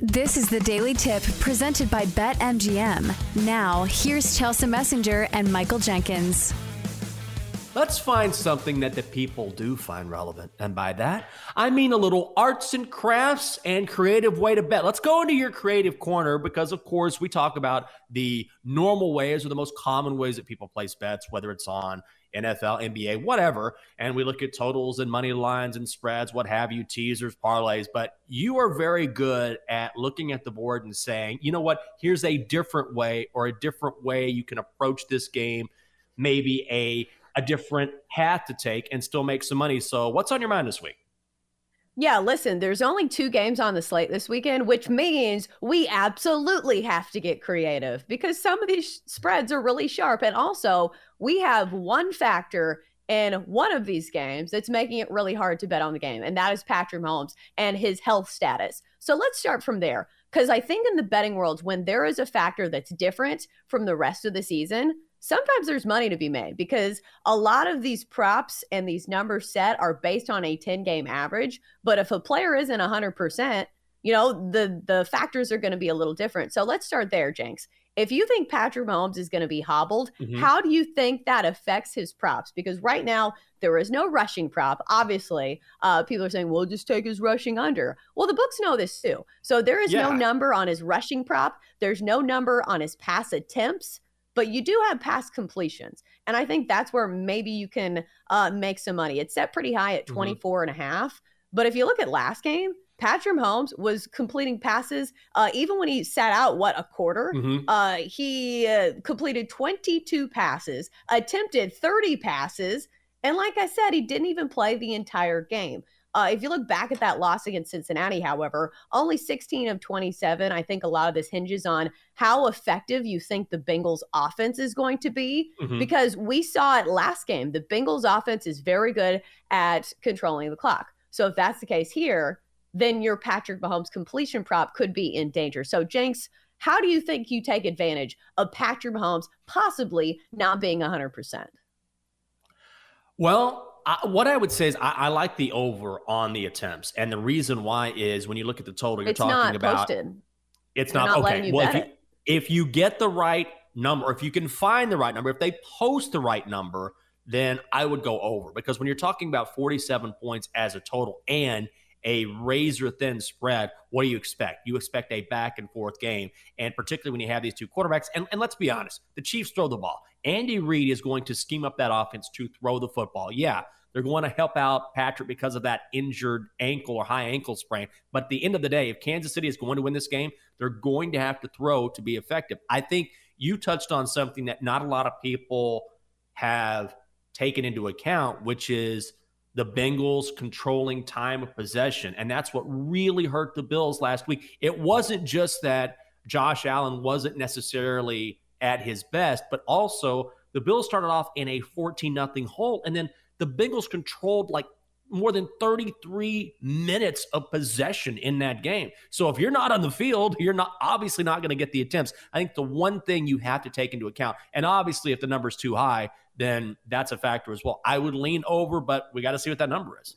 This is the Daily Tip presented by BetMGM. Now, here's Chelsa Messinger and Michael Jenkins. Let's find something that the people do find relevant. And by that, I mean a little arts and crafts and creative way to bet. Let's go into your creative corner because, of course, we talk about the normal ways or the most common ways that people place bets, whether it's on NFL, NBA, whatever. And we look at totals and money lines and spreads, what have you, teasers, parlays. But you are very good at looking at the board and saying, you know what, here's a different way or a different way you can approach this game, maybe a a different path to take and still make some money. So what's on your mind this week? Yeah, listen, there's only two games on the slate this weekend, which means we absolutely have to get creative because some of these spreads are really sharp. And also, we have one factor in one of these games that's making it really hard to bet on the game, and that is Patrick Mahomes and his health status. So let's start from there. Because I think in the betting world, when there is a factor that's different from the rest of the season, sometimes there's money to be made because a lot of these props and these numbers set are based on a 10 game average. But if a player isn't 100%, you know, the the factors are going to be a little different. So let's start there, Jenks. If you think Patrick Mahomes is going to be hobbled, mm-hmm. how do you think that affects his props? Because right now there is no rushing prop. Obviously, uh, people are saying, "Well, just take his rushing under." Well, the books know this too. So there is yeah. no number on his rushing prop. There's no number on his pass attempts but you do have pass completions. And I think that's where maybe you can uh, make some money. It's set pretty high at mm-hmm. 24 mm-hmm. and a half. But if you look at last game, Patrick Mahomes was completing passes uh, even when he sat out what a quarter. Mm-hmm. Uh, he uh, completed 22 passes, attempted 30 passes, and like I said, he didn't even play the entire game. Uh, if you look back at that loss against Cincinnati, however, only 16 of 27. I think a lot of this hinges on how effective you think the Bengals offense is going to be mm-hmm. because we saw it last game. The Bengals offense is very good at controlling the clock. So if that's the case here, then your Patrick Mahomes completion prop could be in danger. So, Jenks, how do you think you take advantage of Patrick Mahomes possibly not being 100%? Well, I, what I would say is I, I, like the over on the attempts, and the reason why is when you look at the total, you're it's talking not about posted. it's not, not okay. well, if you, if you get the right number, if you can find the right number, if they post the right number, then I would go over because when you're talking about 47 points as a total and a razor thin spread, what do you expect? You expect a back and forth game. And particularly when you have these two quarterbacks, and, and let's be honest, the Chiefs throw the ball. Andy Reid is going to scheme up that offense to throw the football. Yeah, they're going to help out Patrick because of that injured ankle or high ankle sprain. But at the end of the day, if Kansas City is going to win this game, they're going to have to throw to be effective. I think you touched on something that not a lot of people have taken into account, which is the Bengals controlling time of possession. And that's what really hurt the Bills last week. It wasn't just that Josh Allen wasn't necessarily at his best, but also the Bills started off in a 14 nothing hole and then the Bengals controlled like more than 33 minutes of possession in that game. So if you're not on the field, you're not obviously not going to get the attempts. I think the one thing you have to take into account, and obviously if the number's too high, then that's a factor as well. I would lean over, but we got to see what that number is.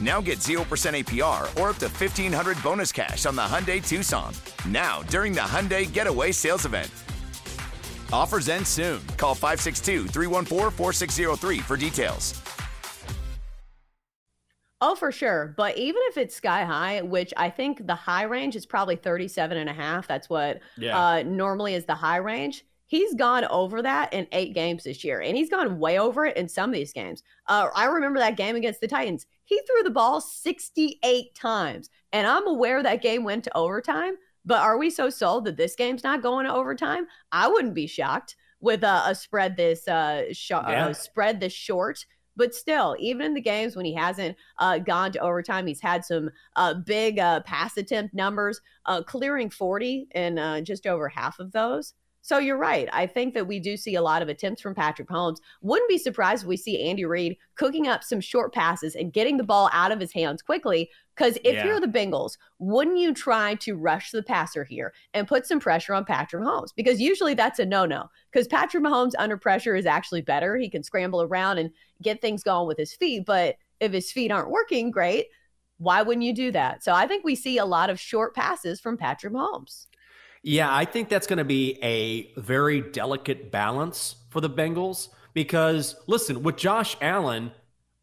Now get 0% APR or up to 1500 bonus cash on the Hyundai Tucson. Now, during the Hyundai Getaway Sales Event. Offers end soon. Call 562 314 4603 for details. Oh, for sure. But even if it's sky high, which I think the high range is probably 37 and a half, that's what yeah. uh, normally is the high range. He's gone over that in eight games this year, and he's gone way over it in some of these games. Uh, I remember that game against the Titans. He threw the ball 68 times, and I'm aware that game went to overtime. But are we so sold that this game's not going to overtime? I wouldn't be shocked with a, a spread this uh, sh- yeah. uh, spread this short. But still, even in the games when he hasn't uh, gone to overtime, he's had some uh, big uh, pass attempt numbers, uh, clearing 40 in uh, just over half of those. So you're right. I think that we do see a lot of attempts from Patrick Mahomes. Wouldn't be surprised if we see Andy Reid cooking up some short passes and getting the ball out of his hands quickly. Because if yeah. you're the Bengals, wouldn't you try to rush the passer here and put some pressure on Patrick Mahomes? Because usually that's a no no. Because Patrick Mahomes under pressure is actually better. He can scramble around and get things going with his feet. But if his feet aren't working great, why wouldn't you do that? So I think we see a lot of short passes from Patrick Mahomes. Yeah, I think that's going to be a very delicate balance for the Bengals because listen, with Josh Allen,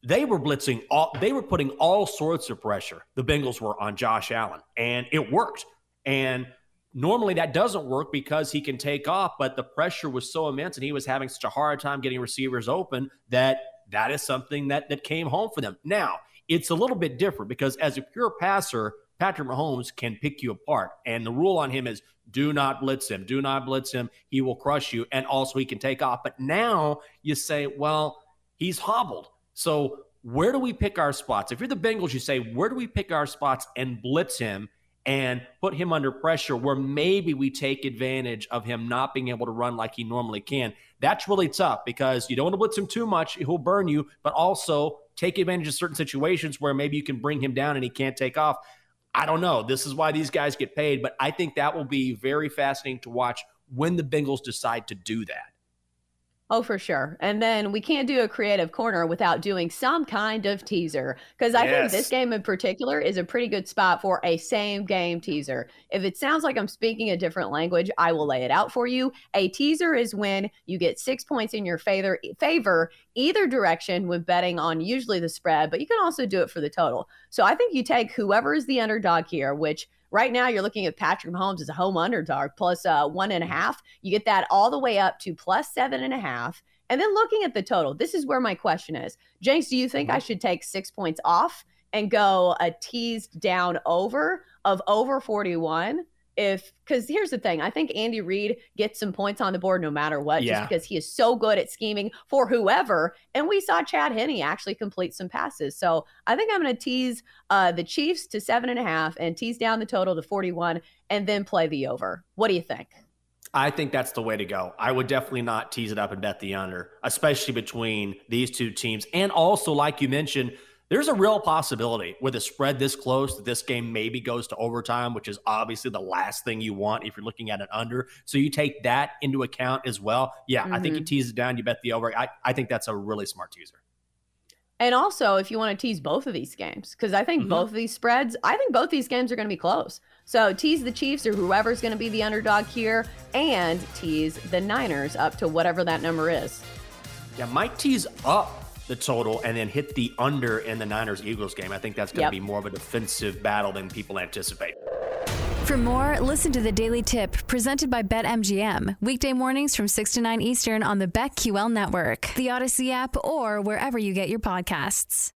they were blitzing all they were putting all sorts of pressure. The Bengals were on Josh Allen and it worked. And normally that doesn't work because he can take off, but the pressure was so immense and he was having such a hard time getting receivers open that that is something that that came home for them. Now, it's a little bit different because as a pure passer, Patrick Mahomes can pick you apart. And the rule on him is do not blitz him. Do not blitz him. He will crush you. And also, he can take off. But now you say, well, he's hobbled. So, where do we pick our spots? If you're the Bengals, you say, where do we pick our spots and blitz him and put him under pressure where maybe we take advantage of him not being able to run like he normally can? That's really tough because you don't want to blitz him too much. He'll burn you, but also take advantage of certain situations where maybe you can bring him down and he can't take off. I don't know. This is why these guys get paid, but I think that will be very fascinating to watch when the Bengals decide to do that. Oh, for sure. And then we can't do a creative corner without doing some kind of teaser because I yes. think this game in particular is a pretty good spot for a same game teaser. If it sounds like I'm speaking a different language, I will lay it out for you. A teaser is when you get six points in your favor, favor either direction when betting on usually the spread, but you can also do it for the total. So I think you take whoever is the underdog here, which Right now, you're looking at Patrick Mahomes as a home underdog plus uh, one and a half. You get that all the way up to plus seven and a half. And then looking at the total, this is where my question is James, do you think I should take six points off and go a teased down over of over 41? If because here's the thing, I think Andy Reid gets some points on the board no matter what, yeah. just because he is so good at scheming for whoever. And we saw Chad Henne actually complete some passes. So I think I'm going to tease uh, the Chiefs to seven and a half and tease down the total to 41 and then play the over. What do you think? I think that's the way to go. I would definitely not tease it up and bet the under, especially between these two teams. And also, like you mentioned, there's a real possibility with a spread this close that this game maybe goes to overtime, which is obviously the last thing you want if you're looking at an under. So you take that into account as well. Yeah, mm-hmm. I think you mm-hmm. tease it down, you bet the over. I, I think that's a really smart teaser. And also, if you want to tease both of these games, because I think mm-hmm. both of these spreads, I think both these games are going to be close. So tease the Chiefs or whoever's going to be the underdog here, and tease the Niners up to whatever that number is. Yeah, might tease up the total and then hit the under in the Niners Eagles game. I think that's going to yep. be more of a defensive battle than people anticipate. For more, listen to the Daily Tip presented by BetMGM. Weekday mornings from 6 to 9 Eastern on the BetQL network, the Audacy app, or wherever you get your podcasts.